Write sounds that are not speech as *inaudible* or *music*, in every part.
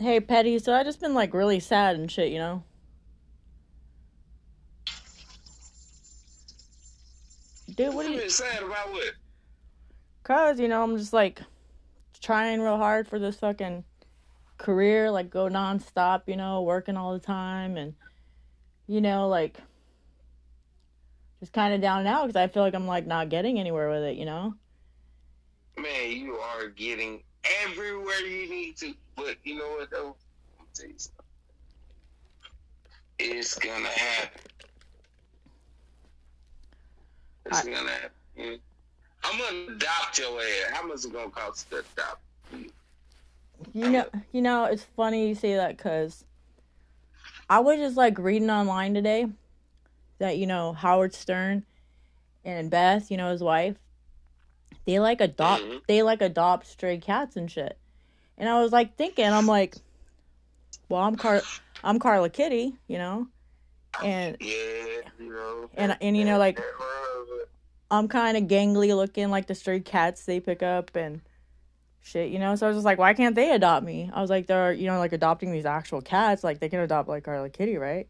Hey, Petty. So I just been like really sad and shit, you know. Dude, what are You sad about what? Cause you know I'm just like trying real hard for this fucking career, like go nonstop, you know, working all the time, and you know, like just kind of down and out because I feel like I'm like not getting anywhere with it, you know. Man, you are getting everywhere you need to. But you know what though? I'll tell you something. It's gonna happen. It's I- gonna happen. I'm gonna adopt your ass. How much is it gonna cost to adopt? You know, you know, it's funny you say that because I was just like reading online today that you know Howard Stern and Beth, you know his wife, they like adopt, Mhm. they like adopt stray cats and shit. And I was like thinking, I'm like, well, I'm Car, I'm Karla Kitty, you know, and Yeah, you know. And- and, you know, like- I'm kind of gangly looking, like the stray cats they pick up and shit, you know. So I was just like, why can't they adopt me? I was like, they're you know like adopting these actual cats, like they can adopt like Karla Kitty, right?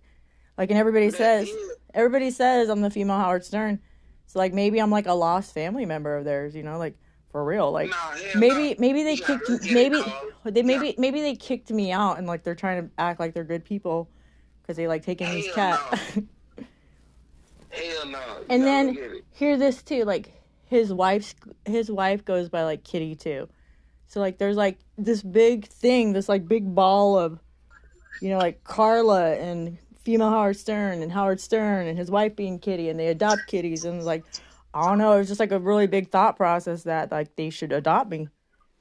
Like, and everybody says, everybody says I'm the female Howard Stern. So like maybe I'm like a lost family member of theirs, you know, like for real. Like Nah, maybe maybe they gotta kicked look at it, maybe they maybe maybe they kicked me out and like they're trying to act like they're good people because they like taking these Hell cats. *laughs* Hell no. And then- look at it. hear this too like his wife's his wife goes by like kitty too so like there's like this big thing this like big ball of you know like karla and female howard stern and howard stern and his wife being kitty and they adopt kitties. And like i don't know it's just like a really big thought process that like they should adopt me.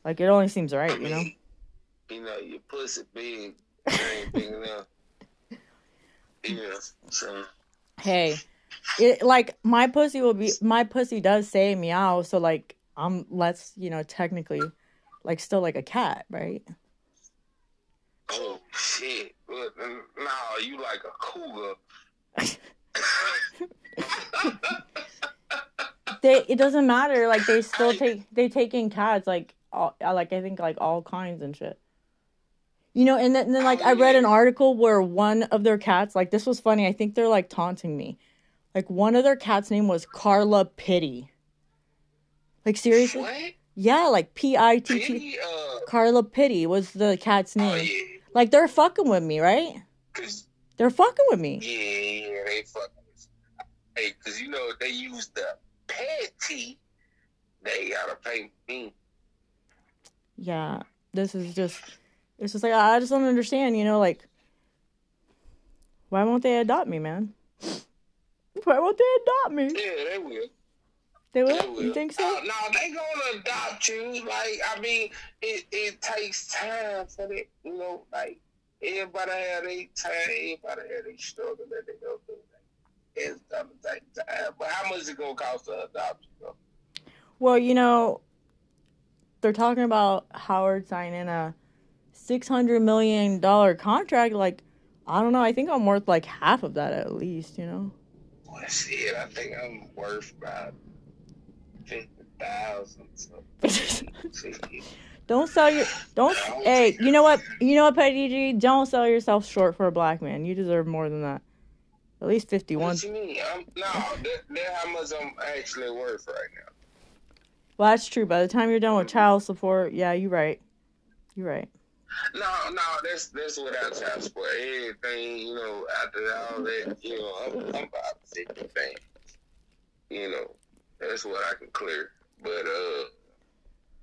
Like it only seems right you know? *laughs* You know, your pussy big, it ain't big enough. *laughs* Yeah, so. Hey it like my pussy will be my pussy does say meow so like i'm let's you know technically like still like a cat right? Oh shit. Look, n- No, you like a cougar. *laughs* they it doesn't matter like they still take they take in cats like all uh, like i think like all kinds and shit. You know and then, and then like i read an article where one of their cats like this was funny i think they're like taunting me. Like one of their cats name was carla pity like seriously? What? yeah like p-i-t-t uh, carla pity was the cat's oh name. yeah, like they're fucking with me right they're fucking with me yeah, yeah, they fucking. Hey, cause you know they use the petty. They gotta pay me. yeah this is just it's just like i just don't understand you know like why won't they adopt me man *laughs* why won't they adopt me Yeah, they will. They They will will. you think so Uh, no, they gonna adopt you. Like, I mean, it, it takes time for that. You know, like everybody have their time. Everybody have their struggle that they go through. It's gonna take time. But how much is it gonna cost to adopt you? Though? well you know they're talking about howard signing a 600 million dollar contract like i don't know i think i'm worth like half of that at least you know Well, shit, I think I'm worth about *laughs* Don't sell your don't hey you know what you know what petty g don't sell yourself short for a black man you deserve more than that at least 51 What you mean? I'm, no, that, that how much I'm actually worth right now. Well, that's true. By the time you're done with mm-hmm. child support, yeah, you're right. You're right. No, no, that's that's without child support. Everything, you know, after all that, you know, I'm, I'm about fifty things. You know, that's what I can clear. But uh,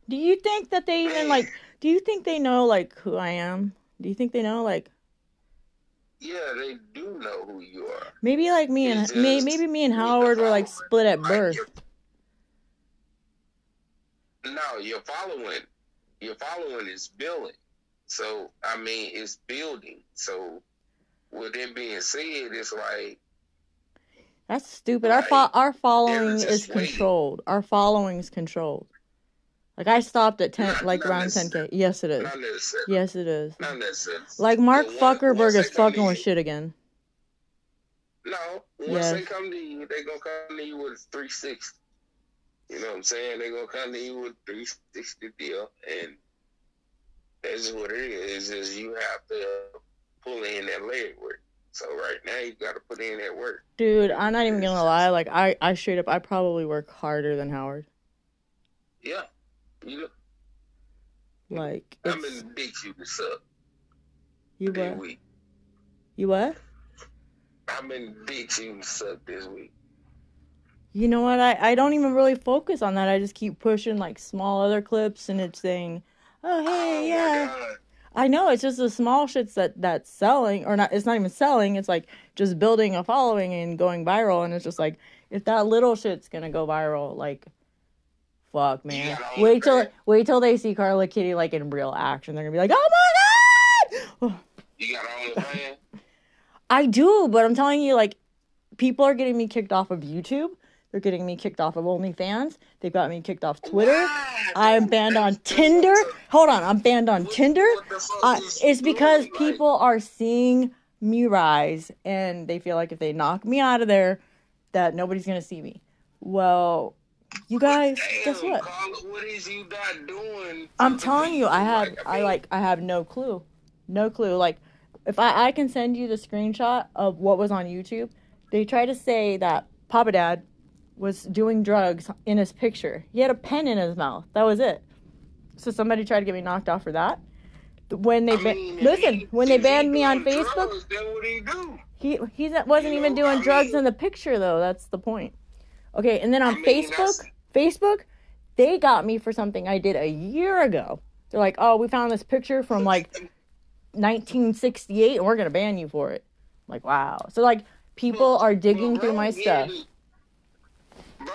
Do you think that they even like? Do you think they know like who I am? Do you think they know like yeah, they do know who you are. maybe like me and just- maybe me and Howard were like split at Like, birth? No, you're following. Your following is building. So I mean, it's building. So with it being said, it's like That's stupid. Our fo- our following is controlled. Our following is controlled. Like I stopped at ten, *laughs* like around ten k. Yes, it is. Yes, it is. Like Mark But once- Zuckerberg is fucking with shit again. No, once Yes. they come to you, they gonna come to you with 360. You know what I'm saying? They gonna come to you with 360 deal, and That's what it is. Is you have to pull in that leg work. So right now you got to put in that work. Dude, I'm not even gonna lie. Like I, I straight up, I probably work harder than Howard. Yeah. You Like I'm it's, in dick you to suck you what? week. You what? I'm in dick you to suck this week. You know what? I, I don't even really focus on that. I just keep pushing like small other clips and it's saying, oh hey oh yeah. I know it's just the small shits that that's selling or not. It's not even selling. It's like just building a following and going viral. And it's just like if that little shit's gonna go viral, like fuck man. Wait till wait till they see Karla Kitty like in real action. They're gonna be like, oh my god. You got OnlyFans? *sighs* I do, but I'm telling you, like, people are getting me kicked off of YouTube. They're getting me kicked off of OnlyFans. They've got me kicked off Twitter. I'm banned on Tinder. Hold on, I'm banned on Tinder. Uh, it's because people are seeing me rise and they feel like if they knock me out of there, that nobody's gonna see me. Well, you guys, guess what? Karla, what is you doing? I'm telling you, I have, I mean, like, I have no clue, no clue. Like, if I, I can send you the screenshot of what was on YouTube, they try to say that Papa Dad was doing drugs in his picture. He had a pen in his mouth. That was it. So somebody tried to get me knocked off for that. When they I mean, listen, he- when they banned me on Facebook, drugs, he he wasn't You even know, doing I drugs mean- in the picture though. That's the point. Okay, and then on I mean, Facebook, that's- Facebook, they got me for something I did a year ago. They're like, "Oh, we found this picture from like 1968, and we're gonna ban you for it." I'm like, wow. So like, people are digging Well, through my stuff. getting-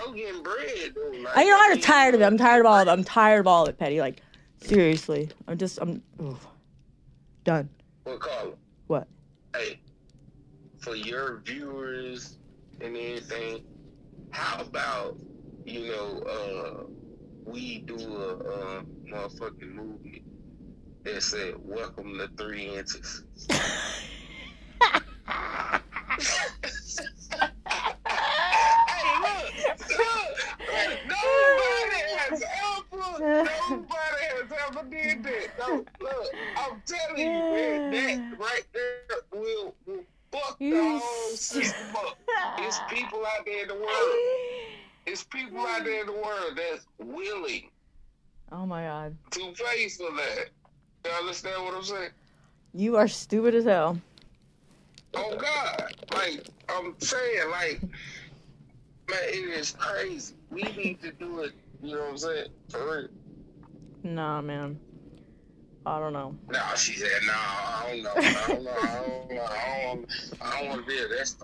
Bro getting bread, though. Like, I you know I'm just tired of it. I'm tired of all of it. I'm tired of all of it, Petty. Like, seriously, I'm just I'm ugh. done. What Karla? What? Hey, for your viewers and anything, how about you know uh we do a uh, motherfucking movement that said "Welcome to Three Inches." *laughs* *laughs* hey, look, look, nobody has ever, nobody *laughs* has ever did that. No, look, I'm telling you, man, that *sighs* right there will, will fuck the whole system up. It's *laughs* people out there in the world. It's people out there in the world that's willing Oh my god. to pay for that. You understand what I'm saying? You are stupid as hell. Oh God! Like I'm saying, like man, it is crazy. We need to do it. You know what I'm saying? For real. Nah, man. I don't know. Nah, she said, nah, I don't know. I don't know. I don't know. I don't, I don't want to be a that's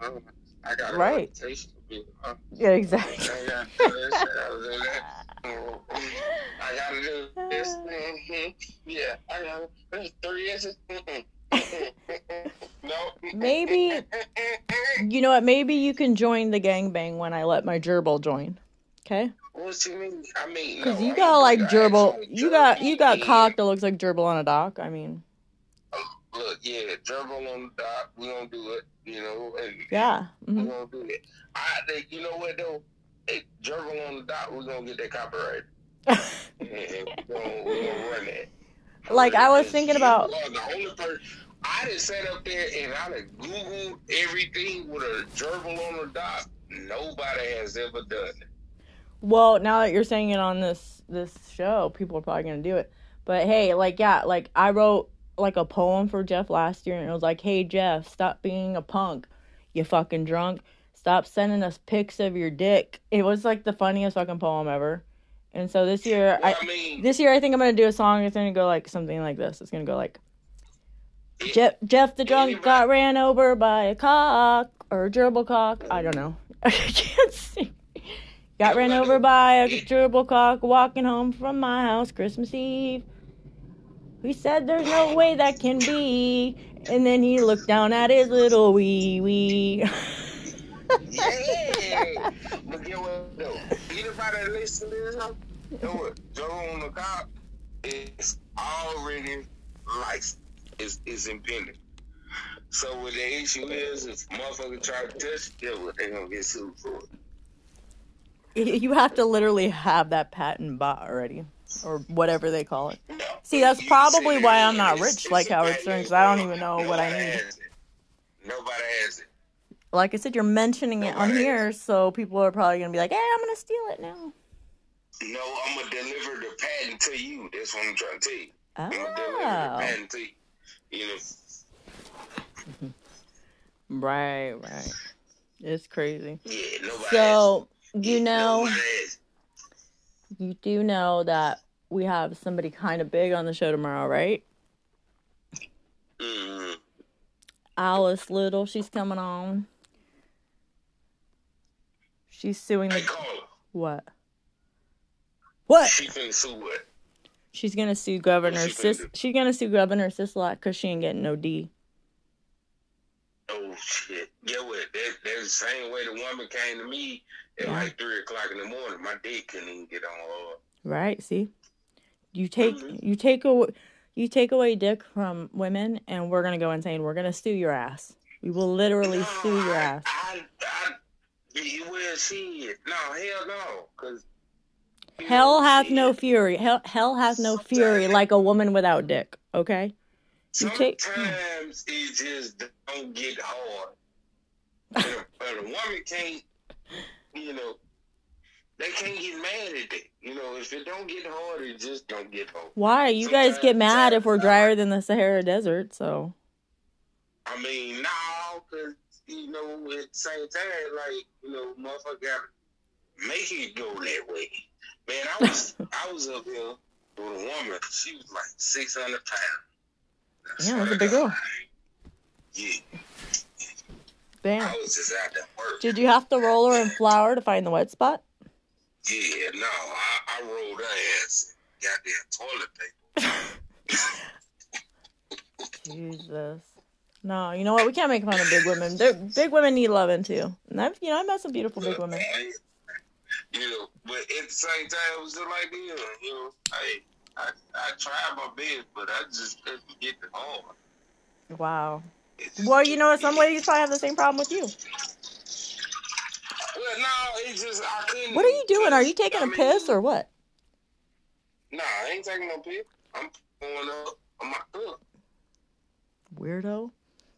I, don't- I got a Right. reputation to be. Uh, Yeah, exactly. I got to do this. I got to do that. I got to do this. *laughs* *laughs* Yeah, I got to three inches. *laughs* Mm-mm. Maybe- You know what? Maybe you can join the gangbang when I let my gerbil join. Okay? What you mean? I mean, Because no, you got like gerbil. You got you got cock that looks like gerbil on a dock. I mean, Look, yeah, gerbil on the dock. We gonna do it. You know, and yeah. we mhm. gonna do it. I think you know what though. Hey, gerbil on the dock. We're gonna get that copyright. *laughs* We gonna, we gonna run that. Like, I was thinking about- the only person. I done sat up there and I done Googled everything with a gerbil on the dock. Nobody has ever done it. Well, now that you're saying it on this this show, people are probably gonna do it. But hey, like yeah, like I wrote like a poem for Jeff last year, and it was like, "Hey Jeff, stop being a punk, you fucking drunk. Stop sending us pics of your dick." It was like the funniest fucking poem ever. And so this year, Well, I I mean, this year I think I'm gonna do a song. It's gonna go like something like this. It's gonna go like, it- Jeff, Jeff the drunk got ran over by a cock or a gerbil cock. I don't know. *laughs* I can't. Got ran over by a gerbil cock walking home from my house Christmas Eve. He said there's no way that can be. And then he looked down at his little wee wee. Yeah. but get what though? Anybody listen to this, huh? know what? Joe on the cop is already licensed. Is is impending. So what the issue is, if motherfucker try to touch, yeah, what they gonna get sued for it. *laughs* you have to literally have that patent bought already. Or whatever they call it. See, that's probably why I'm not rich like Howard Stern because I don't even know what I need. Nobody has it. Like I said, you're mentioning it on here, so people are probably gonna be like, "Hey, I'm gonna steal it now." No, I'm gonna deliver the patent to you. That's what I'm trying to tell you. I'm gonna deliver the Oh, patent to you. You know, mm-hmm. right, right. It's crazy. yeah, nobody has So it. You know, you do know that we have somebody kind of big on the show tomorrow, right? Mm-hmm. Alice Little, she's coming on. She's suing the what? What? she finna sue what? She's gonna sue Governor she Sis. She's gonna sue Governor Sisolak because she ain't getting no D. Oh shit! Get what? That, that's the same way the woman came to me at Yeah. like three o'clock in the morning. My dick couldn't even get on her. Right? See, you take Mhm. you take away you take away dick from women, and we're gonna go insane. We're gonna sue your ass. We will literally No, sue your I, ass. I, I, you will see it. No, hell no, because Hell has no fury. Hell, hell has no fury like a woman without dick. Okay. You take- Sometimes it just don't get hard. And a, and a woman can't, you know, they can't get mad at it. You know, if it don't get hard, it just don't get hard. Why? You guys get mad if we're drier than the Sahara Desert. So I mean, no, because, you know, at the same time, like, you know, motherfucker got make it go that way. Man, I was *laughs* I was up here with a woman. She was like 600 pounds. I Yeah, that's a big girl. Yeah, damn. I was just out there working. Did you have to roll her in flour to find the wet spot? Yeah, no, I, I rolled her ass in goddamn toilet paper. Jesus. No, you know what? We can't make fun of big women. They're, big women need loving too. And I've, you know, I've met some beautiful big women. You know, but at the same time, it was just like this. You know, I, I, I tried my best, but I just couldn't get it hard. Wow. Well, you know, in some ladies probably have the same problem with you. Well, no, it just I couldn't. What are you doing? Are you taking I a mean, piss or what? Nah, I ain't taking no piss. I'm going up on my cup. Weirdo.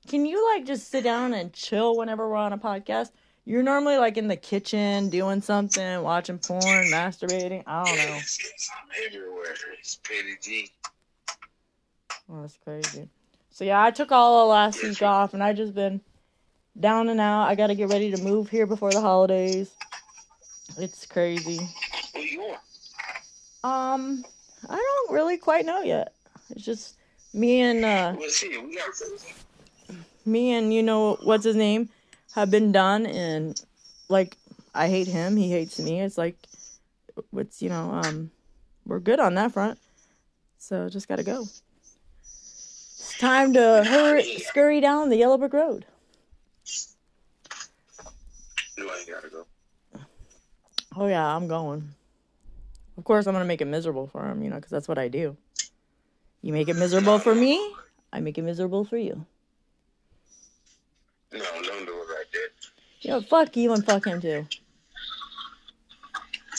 Can you like just sit down and chill whenever we're on a podcast? You're normally like in the kitchen doing something, watching porn, masturbating. I don't know. Yes, *laughs* yes, I'm everywhere. It's petty G. Oh, that's crazy. So yeah, I took all of last week off, and I just been down and out. I got to get ready to move here before the holidays. It's crazy. Um, I don't really quite know yet. It's just me and uh me and you know what's his name have been done, and like I hate him, he hates me. It's like what's you know um we're good on that front. So just gotta go. Time to hurry, scurry down the yellow brick road. You ain't gotta go. Oh yeah, I'm going. Of course, I'm gonna make it miserable for him, you know, because that's what I do. You make it miserable for me, I make it miserable for you. No, don't do it like that. You know, fuck you and fuck him too.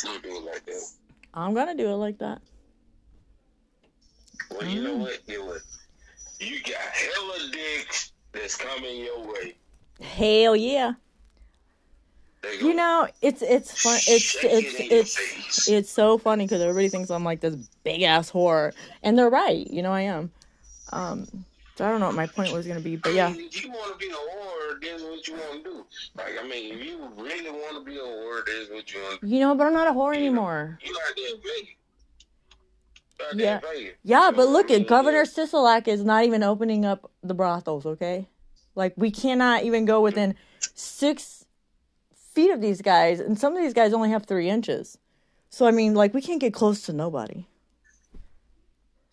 Don't do it like that. I'm gonna do it like that. Well, you Mm. know what? You what? You got hella dicks that's coming your way. Hell yeah. You know, it's it's fun. It's it's it's it's so funny because everybody thinks I'm like this big ass whore, and they're right. You know, I am. Um, so I don't know what my point was gonna be, but I yeah, mean, if you want to be a whore, this is what you want to do. Like, I mean, if you really want to be a whore, this is what you want you know, but I'm not a whore anymore. You out there in Vegas. Yeah. there in Vegas. Yeah, but look at Governor Sisolak is not even opening up the brothels. Okay, like we cannot even go within six feet of these guys, and some of these guys only have three inches. So I mean, like we can't get close to nobody.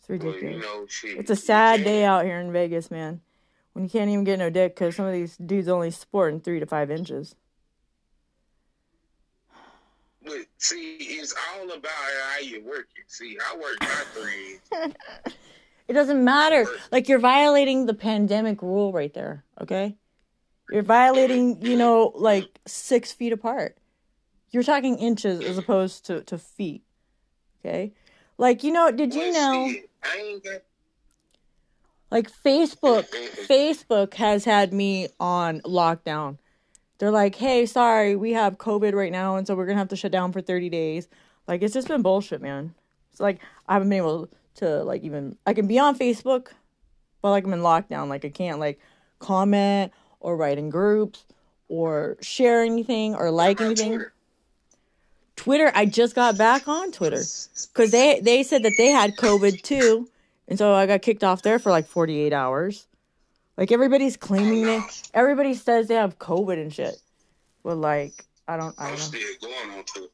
It's Well, ridiculous. you know, shit. It's a sad day out here in Vegas, man. When you can't even get no dick because some of these dudes only sporting three to five inches. But see, it's all about how you work it. See, I work my three. *laughs* It doesn't matter. Like you're violating the pandemic rule right there. Okay, you're violating. You know, like six feet apart. You're talking inches as opposed to to feet. Okay, like you know. Did you know? shit, I ain't got. Like Facebook, *laughs* Facebook has had me on lockdown. They're like, "Hey, sorry, we have COVID right now, and so we're gonna have to shut down for thirty days." Like, it's just been bullshit, man. It's like I haven't been able to like even I can be on Facebook, but like I'm in lockdown. Like I can't like comment or write in groups or share anything or like anything. Twitter. Twitter, I just got back on Twitter because they they said that they had COVID too, and so I got kicked off there for like 48 hours. Like everybody's claiming they, everybody says they have COVID and shit, but like I don't I don't know. still going on Twitter.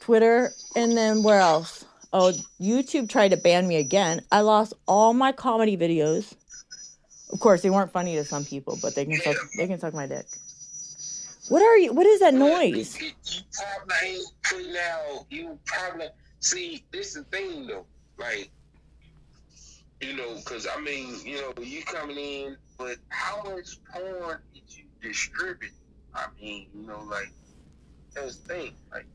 Twitter, and then where else? Oh, YouTube tried to ban me again. I lost all my comedy videos. Of course, they weren't funny to some people, but they can suck, they can suck my dick. What are you? What is that noise? You, you probably ain't putting out. You probably see. This is the thing though. Like, you know, because I mean, you know, you coming in, but how much porn did you distribute? I mean, you know, like that's the thing. Like,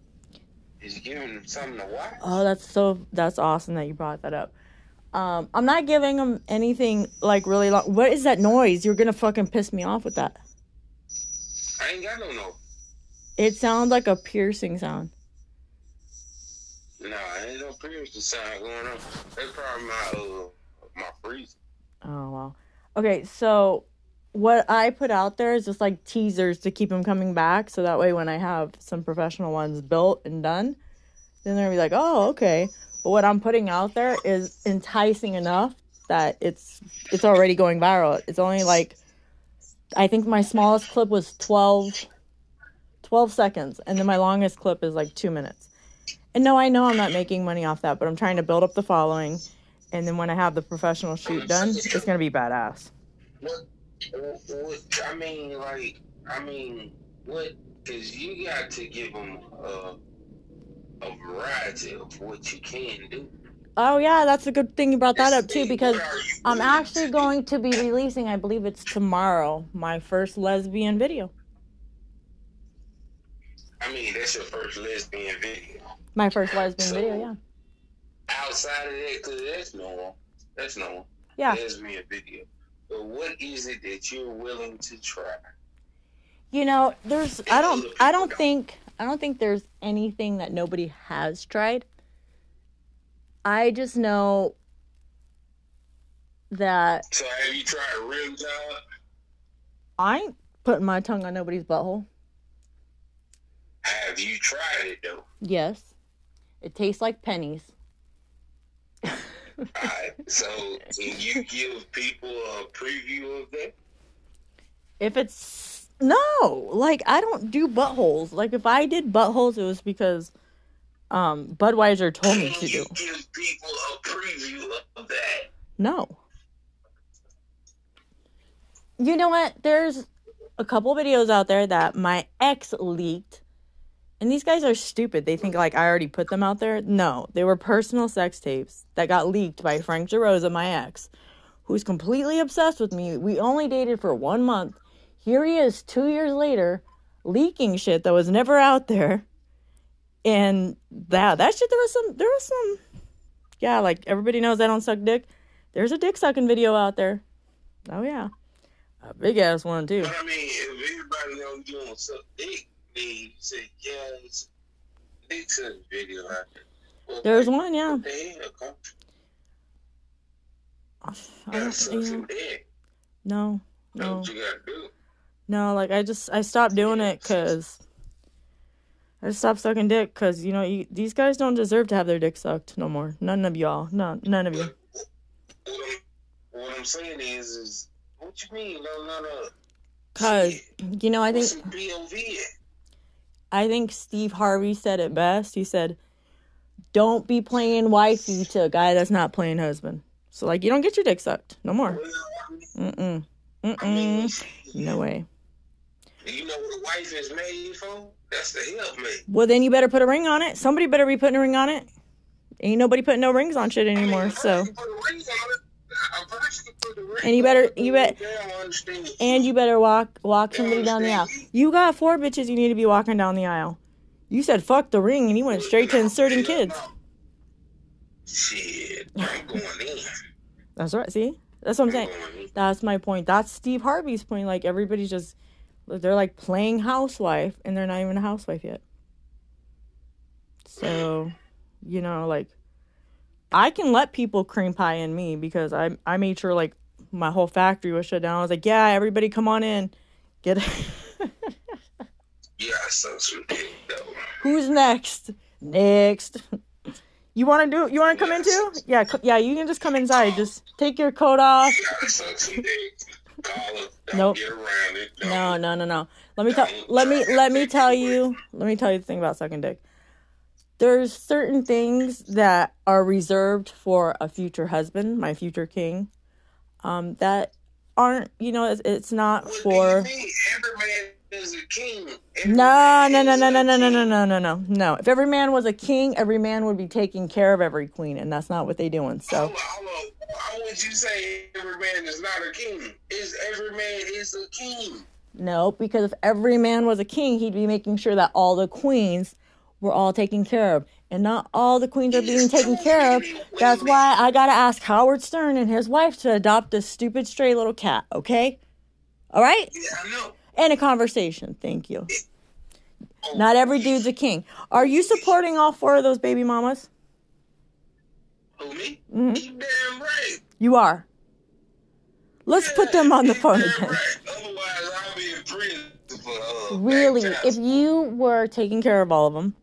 is giving them something to watch? Oh, that's so that's awesome that you brought that up. Um, I'm not giving them anything like really long. What is that noise? You're gonna fucking piss me off with that. I ain't got no no. It sounds like a piercing sound. Nah, ain't no piercing sound going on. That's probably my uh my. Oh wow. Okay, so what I put out there is just like teasers to keep them coming back, so that way when I have some professional ones built and done, then they're gonna be like, oh okay. But what I'm putting out there is enticing enough that it's it's already going viral. It's only like I think my smallest clip was 12, 12 seconds, and then my longest clip is like two minutes. And no, I know I'm not making money off that, but I'm trying to build up the following. And then when I have the professional shoot done, it's gonna be badass. What, what, what I mean, like, I mean, what? Because you got to give them a, a variety of what you can do. Oh yeah, that's a good thing you brought that up too because What are you I'm actually going to be releasing, I believe it's tomorrow, my first lesbian video. I mean, that's your first lesbian video. My first lesbian So- video, yeah. Outside of that, because that's normal. That's normal. Yeah. There's me a video. But what is it that you're willing to try? You know, there's I don't I don't think I don't think there's anything that nobody has tried. I just know that So have you tried rim job? I ain't putting my tongue on nobody's butthole. Have you tried it though? Yes. It tastes like pennies. Alright, so can you give people a preview of that? If it's no, like I don't do buttholes. Like if I did buttholes, it was because um Budweiser told me Can to do. give people a preview of that? No. You know what? There's a couple videos out there that my ex leaked. And these guys are stupid. They think like I already put them out there. No, they were personal sex tapes that got leaked by Frank DeRosa, my ex, who's completely obsessed with me. We only dated for one month. Here he is two years later leaking shit that was never out there. And that that shit there was some there was some yeah, like everybody knows I don't suck dick. There's a dick sucking video out there. Oh yeah. A big ass one too. I mean, if everybody knows you don't suck dick, you say, yeah, it's dick suck video out there. Well, There's like, one, yeah. What the hell, come? I don't, suck yeah. some dick. No, no, what you gotta do. no. Like I just I stopped doing it because I just stopped sucking dick because you know you, these guys don't deserve to have their dick sucked no more. None of y'all. No, none of you. What I'm, what I'm saying is, is what you mean? No, no, no. Cause you know I think What's some POV? at? I think Steve Harvey said it best. He said, "Don't be playing wifey to a guy that's not playing husband." So like you don't get your dick sucked no more. Well, I mean, Mm mm I mean, mm. No way. you know what a wife is made for? That's the helpmate. Well, then you better put a ring on it. Somebody better be putting a ring on it. Ain't nobody putting no rings on shit I mean, anymore. So, person can put a ring on it. A person can put a ring And you better- you bet- they don't understand. and you better walk walk somebody down the aisle. You got four bitches. You need to be walking down the aisle. You said fuck the ring, and you went straight to inserting kids. Shit, I'm going in. That's right. See, that's what I'm I'm saying. That's my point. That's Steve Harvey's point. Like everybody's just they're like playing housewife and they're not even a housewife yet. So, you know, like I can let people cream pie in me because I I made sure like my whole factory was shut down. I was like, yeah, everybody come on in. Get *laughs* Yeah, I saw some though. Who's next? Next. You want to do? You want to come in too? Yeah, yeah. You can just come inside. Just take your coat off. Yeah, I saw some dick. Call it. Don't Nope. get around it. Don't. No, no, no, no. Let me tell. Let me let me tell you. Let me tell you the thing about sucking dick. There's certain things that are reserved for a future husband, my future king. Um, that aren't. You know, it's, it's not for. do you mean? Every man is a king. Every No, no, no, no, no, no, no, no, no, no, no, no. If every man was a king, every man would be taking care of every queen, and that's not what they're doing. So. Why would you say every man is not a king? Is every man is a king? No, because if every man was a king, he'd be making sure that all the queens were all taken care of. And not all the queens are being taken care of. That's why I gotta ask Howard Stern and his wife to adopt this stupid stray little cat, okay? All right? Yeah, I know. And a conversation. Thank you. Not every dude's a king. Are you supporting all four of those baby mamas? Who me? Mhm. You damn right. You are. Let's put them on the phone again. Right. Otherwise, I'll be in prison for uh, Really, if you were taking care of all of them,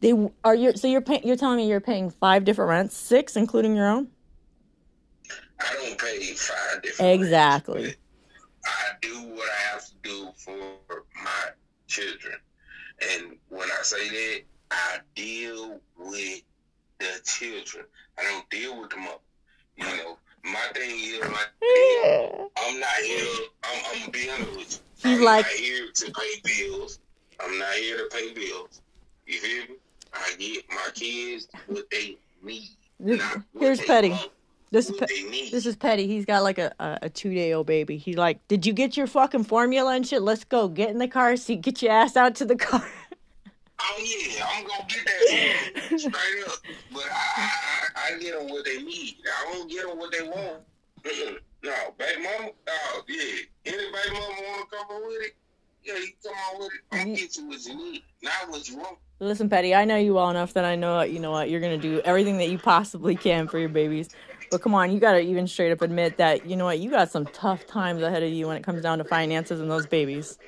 they are you. So you're paying. You're telling me you're paying five different rents, six including your own. I don't pay five different. Exactly. rents, I do what I have to do for my children, and when I say that, I deal with the children. I don't deal with the mother. You know, my thing is like. I'm not here. I'm, I'm gonna be honest with you. He's I'm like- not here to pay bills. I'm not here to pay bills. You feel me? I get my kids what they need. This- here's Petty. want, This is Pe- this is petty. He's got like a, a, a two day old baby. He's like, "Did you get your fucking formula and shit? Let's go. Get in the car seat. Get your ass out to the car." oh yeah, I'm gonna get that *laughs* straight up. But I, I, I, get them what they need. I don't get them what they want. *clears throat* No, baby mama. Oh yeah, any baby mama wanna come on with it? Yeah, you come on with it. I'm get you what you need, not what you want. Listen, Petty, I know you well enough that I know you know what you're gonna do everything that you possibly can for your babies. But come on, you gotta even straight up admit that you know what you got some tough times ahead of you when it comes down to finances and those babies.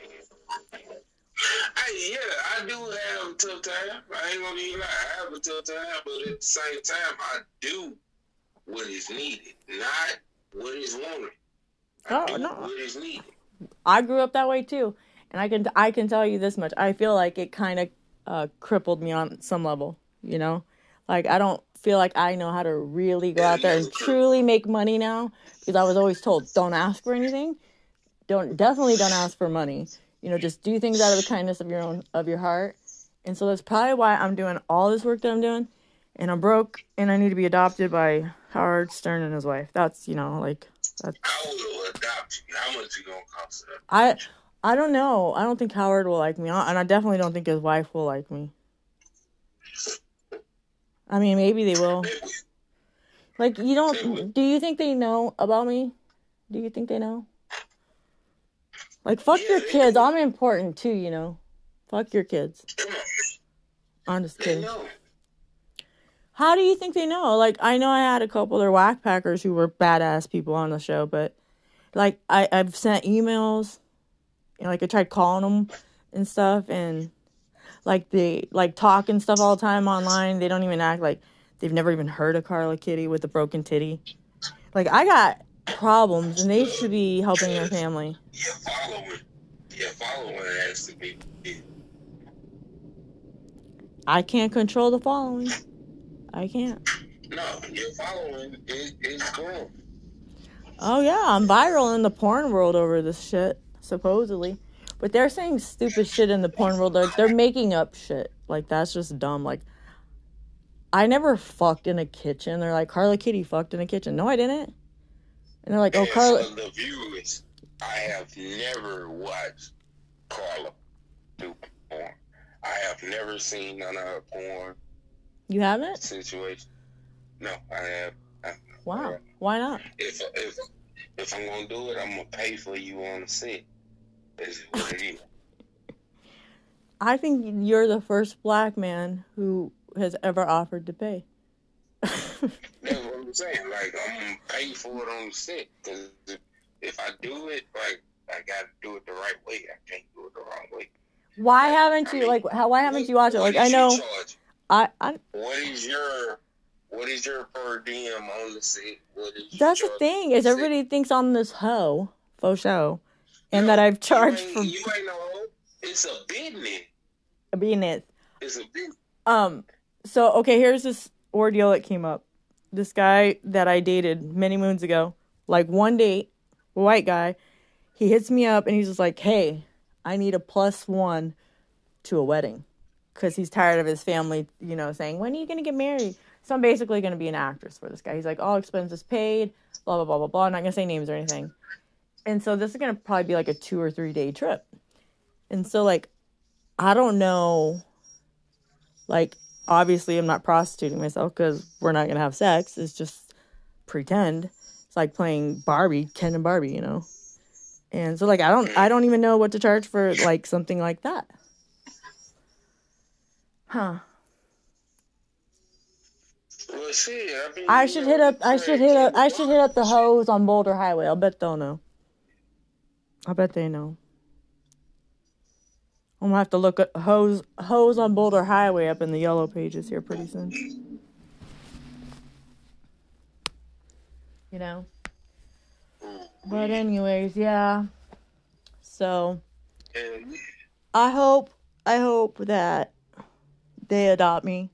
I, yeah, I do have a tough time. I ain't gonna even lie. I have a tough time, but at the same time, I do what is needed, not what is wanted. I Oh, no. what is needed. I grew up that way too, and I can I can tell you this much: I feel like it kind of uh, crippled me on some level. You know, like I don't feel like I know how to really go out there and truly make money now because I was always told don't ask for anything, don't definitely don't ask for money. You know, just do things out of the kindness of your own of your heart. And so that's probably why I'm doing all this work that I'm doing, and I'm broke, and I need to be adopted by Howard Stern and his wife. That's you know like that's I will adopt you. How much you gonna cost? I I don't know. I don't think Howard will like me, and I definitely don't think his wife will like me. I mean, maybe they will. Like, you don't? Do you think they know about me? Do you think they know? Like, fuck your kids. I'm important too, you know. Fuck your kids. I'm just kidding. How do you think they know? Like, I know I had a couple of whack packers who were badass people on the show, but like, I I've sent emails, and like I tried calling them and stuff, and like they like talk and stuff all the time online. They don't even act like they've never even heard of Karla Kitty with the broken titty. Like, I got problems, and they should be helping their family. Your following, your following has to be. I can't control the following. I can't. No, your following is, is growing. Oh yeah, I'm viral in the porn world over this shit, supposedly. But they're saying stupid shit in the porn world. They're, they're making up shit. Like that's just dumb. Like I never fucked in a kitchen. They're like Karla Kitty fucked in a kitchen. No, I didn't. And they're like, oh Karla. the viewers, I have never watched Karla do porn. I have never seen none of her porn You haven't? situation. No, I have. I, Wow. Why not? If if if I'm gonna do it, I'm gonna pay for you on the set. That's what it is. I think you're the first black man who has ever offered to pay. *laughs* That's what I'm saying. Like I'm gonna pay for it on the set because if, if I do it, like I gotta do it the right way. I can't do it the wrong way. why haven't you like how why haven't you watched it? Like I know? I, I What is your what is your per diem on the set? What is that's the thing is set? everybody thinks I'm this hoe faux show and No, that I've charged you for you ain't no. It's a business. being it. It's a business. Um so okay, here's this ordeal that came up. This guy that I dated many moons ago, like one date, white guy, he hits me up and he's just like, "Hey, I need a plus one to a wedding." Cuz he's tired of his family, you know, saying, "When are you going to get married?" So I'm basically going to be an actress for this guy. He's like, "All expenses paid, blah blah blah blah blah." I'm not going to say names or anything. And so this is going to probably be like a 2 or 3 day trip. And so like I don't know like obviously i'm not prostituting myself because we're not gonna have sex. It's just pretend. It's like playing barbie ken and barbie you know? And so like i don't i don't even know what to charge for like something like that. Huh. Well, shit. I, mean, i should hit up i should hit up i should hit up the hoes on boulder highway. I'll bet they'll know i bet they know i'm gonna have to look at hose hose on boulder highway up in the yellow pages here pretty soon you know But anyways, yeah. So I hope I hope that they adopt me.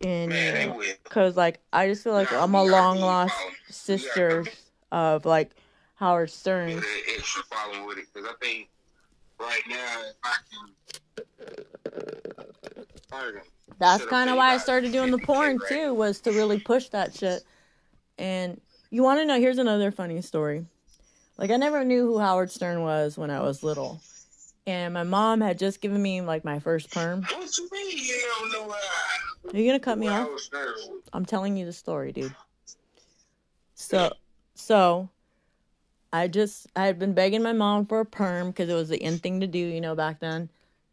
And man, you know, cause like I just feel like I'm a long lost sister of like Howard Stern. an extra following with it because I think right now if I can. That's kind of why I started doing the porn right too, was to really push that shit. And you want to know? Here's another funny story. Like I never knew who Howard Stern was when I was little, and my mom had just given me like my first perm. What you mean you don't know Are you gonna cut me off? Howard Stern was? I'm telling you the story, dude. So, so I just I had been begging my mom for a perm because it was the in thing to do, you know, back then.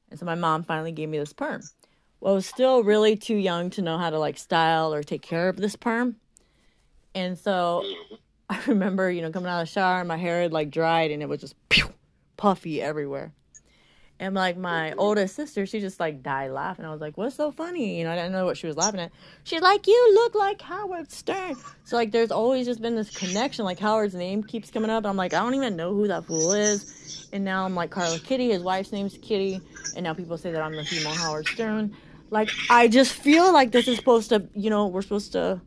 And so my mom finally gave me this perm. Well, I was still really too young to know how to like style or take care of this perm. And so. I *laughs* remember, you know, coming out of the shower and my hair had like dried and it was just pew, puffy everywhere. And like my oldest sister, she just like died laughing. I was like, "What's so funny?" You know, I didn't know what she was laughing at. She's like, "You look like Howard Stern." So like, there's always just been this connection. Like Howard's name keeps coming up. I'm like, I don't even know who that fool is. And now I'm like Karla Kitty. His wife's name's Kitty. And now people say that I'm the female Howard Stern. Like I just feel like this is supposed to, you know, we're supposed to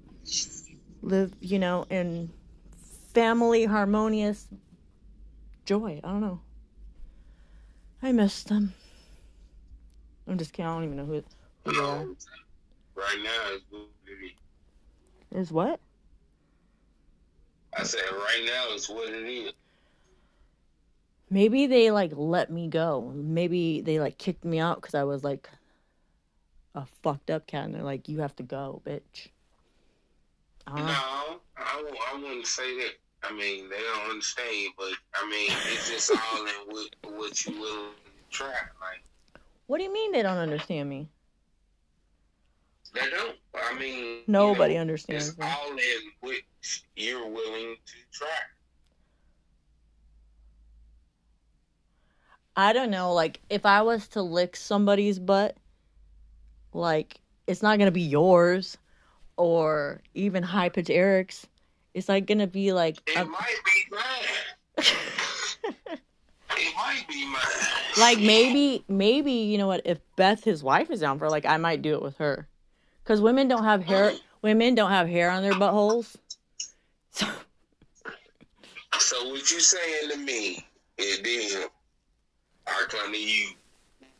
live, you know, in family harmonious joy. I don't know. I miss them. I'm just kidding. I don't even know who, who they are. Right now it's what it is. Is what? I said right now it's what it is. Maybe they like let me go. Maybe they like kicked me out because I was like a fucked up cat, and they're like, "You have to go, bitch." Uh-huh. I know. No, I, wou- I wouldn't say that. I mean, they don't understand, but I mean, it's just all in what, what you willing to try. Like, What do you mean they don't understand me? they don't. I mean, Nobody you know, understands It's me. all in what you're willing to try. I don't know. Like, if I was to lick somebody's butt, like, it's not gonna be yours, or even high pitch Eric's. It's like gonna be like, It a- might be mine. *laughs* It might be mine. like maybe, maybe you know what? If Beth, his wife, is down for, like, I might do it with her, because women don't have hair. Women don't have hair on their buttholes. So *laughs* So what you saying to me is then I come to you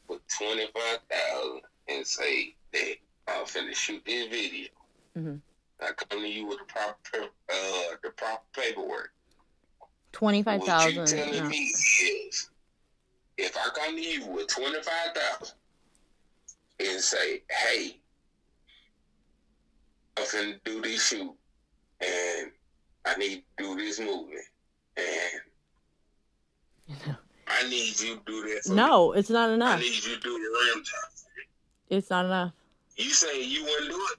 with twenty five thousand and say that I'm finna shoot this video. Mhm. I come to you with the proper uh the proper paperwork. Twenty five thousand. What you telling me is if I come to you with twenty five thousand and say, Hey, I'm finna do this shoot, and I need to do this movie, and I need you to do that. For No, it's not me. I enough. need you to do the rim job. It's not enough. You say you wouldn't do it?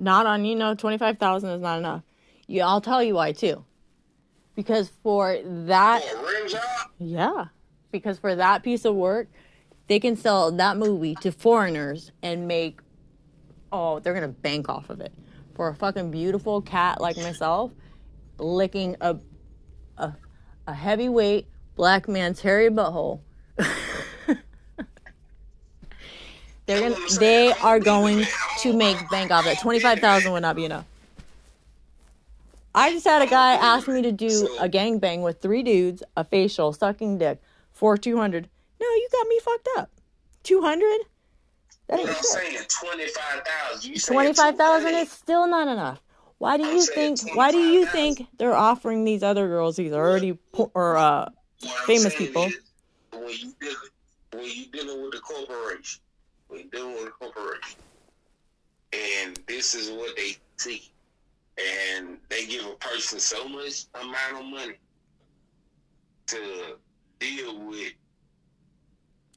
Not on you know twenty five thousand is not enough. Yeah, I'll tell you why too. Because for that, For a rim job? yeah, because for that piece of work, they can sell that movie to foreigners and make. Oh, they're gonna bank off of it. For a fucking beautiful cat like myself, licking a a, a heavyweight black man's hairy butthole. *laughs* They're gonna, they are going to make bank off five thousand would not be enough. I just had a guy ask me to do a gangbang with three dudes, a facial, sucking dick, for two hundred. No, you got me fucked up. Two hundred? That ain't I'm shit. saying, 25,000. 25,000 is still not enough. Why do you think? Why do you think they're offering these other girls these already po- or uh famous people. is, When you dealing, when you dealing with a corporation, when you dealing with a corporation, and this is what they see, and they give a person so much amount of money to deal with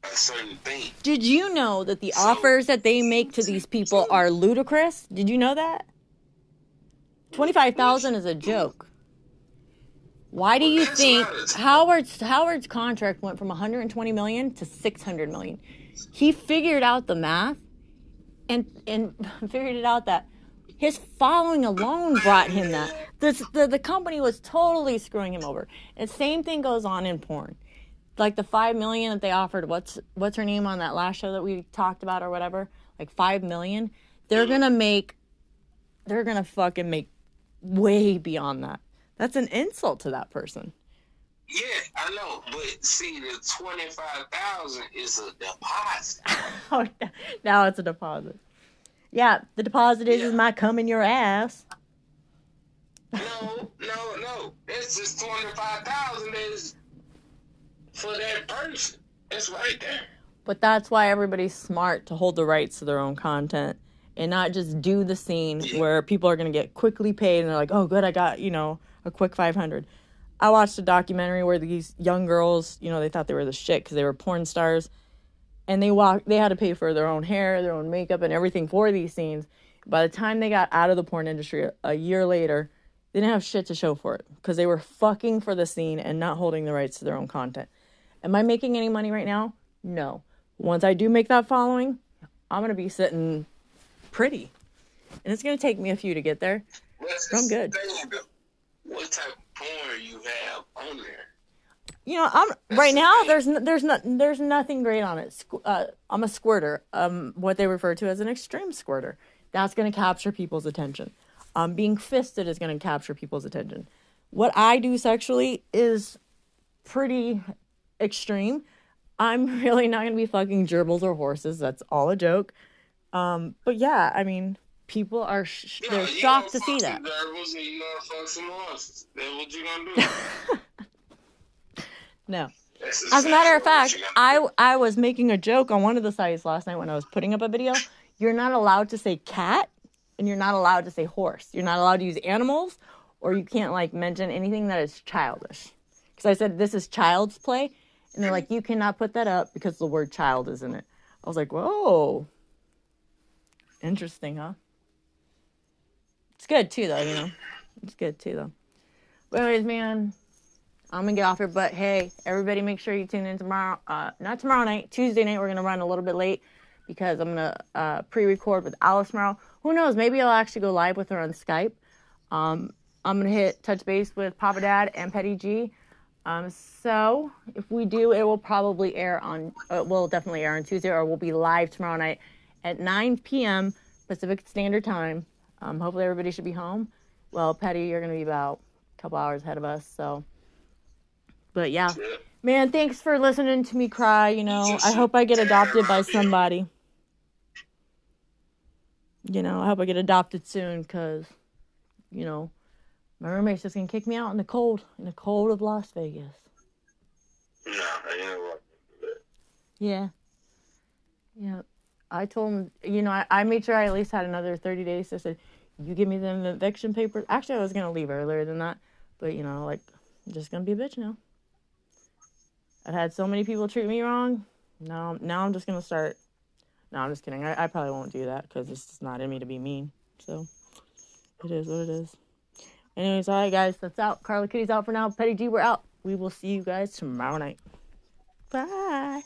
a certain thing. Did you know that the So- offers that they make to these people are ludicrous? Did you know that? 25,000 is a joke. Why do Well, you think Howard's Howard's contract went from 120 million to 600 million? He figured out the math and and *laughs* figured it out that his following alone brought him that. The the company was totally screwing him over. And same thing goes on in porn. Like the 5 million that they offered what's what's her name on that last show that we talked about or whatever? Like 5 million. They're to make they're to fucking make way beyond that. That's an insult to that person. Yeah, I know, but see, the twenty five thousand is a deposit. *laughs* Oh, *laughs* now it's a deposit. Yeah, the deposit is, is Yeah. my cum in your ass. No, no, no. That's just twenty five thousand is for that person. That's right there. But that's why everybody's smart to hold the rights to their own content and not just do the scene Yeah. where people are going to get quickly paid and they're like, oh, good, I got, you know, a quick 500. I watched a documentary where these young girls, you know, they thought they were the shit because they were porn stars and they walked, they had to pay for their own hair, their own makeup, and everything for these scenes. By the time they got out of the porn industry a year later, they didn't have shit to show for it because they were fucking for the scene and not holding the rights to their own content. Am I making any money right now? No. Once I do make that following, I'm gonna be sitting pretty, and it's gonna take me a few to get there. What's I'm good. What type you have on there? You know, I'm right now. There's n- there's not there's nothing great on it. Uh, I'm a squirter. Um, what they refer to as an extreme squirter. That's gonna capture people's attention. Um, being fisted is gonna capture people's attention. What I do sexually is pretty extreme. I'm *laughs* really not gonna be fucking gerbils or horses. That's all a joke. Um, but yeah, I mean, people are sh- No, they're shocked to see that. Some gerbils and you gonna fuck some horses. That's what you gonna do. *laughs* No. As a matter of fact, I. I was making a joke on one of the sites last night when I was putting up a video. You're not allowed to say cat, and you're not allowed to say horse. You're not allowed to use animals, or you can't like mention anything that is childish. Because I said this is child's play, and they're like, you cannot put that up because the word child is in it. I was like, whoa, interesting, huh? It's good too, though. You know, it's good too, though. But anyways, man, I'm gonna get off here, but hey, everybody, make sure you tune in tomorrow. Uh, not tomorrow night, Tuesday night. We're gonna run a little bit late because I'm gonna uh, pre-record with Alice tomorrow. Who knows? Maybe I'll actually go live with her on Skype. Um, I'm gonna hit touch base with Papa Dad and Petty G. Um, so if we do, it will probably air on. It will definitely air on Tuesday, or we'll be live tomorrow night at 9 p.m. Pacific Standard Time. Um, hopefully everybody should be home. Well, Petty, you're gonna be about a couple hours ahead of us, so. But yeah, man, thanks for listening to me cry. You know, I hope I get adopted by somebody. You know, I hope I get adopted soon because, you know, my roommate's just gonna kick me out in the cold, in the cold of Las Vegas. Nah, I ain't gonna do that. Yeah. Yeah. I told him, you know, I, I made sure I at least had another 30 days. I said, you give me the eviction papers. Actually, I was gonna leave earlier than that, but you know, like, I'm just gonna be a bitch now. I've had so many people treat me wrong. Now, now I'm just gonna start. No, I'm just kidding. I, I probably won't do that because it's just not in me to be mean. So it is what it is. Anyways, all right, guys, that's out. Karla Kitty's out for now. Petty G, we're out. We will see you guys tomorrow night. Bye.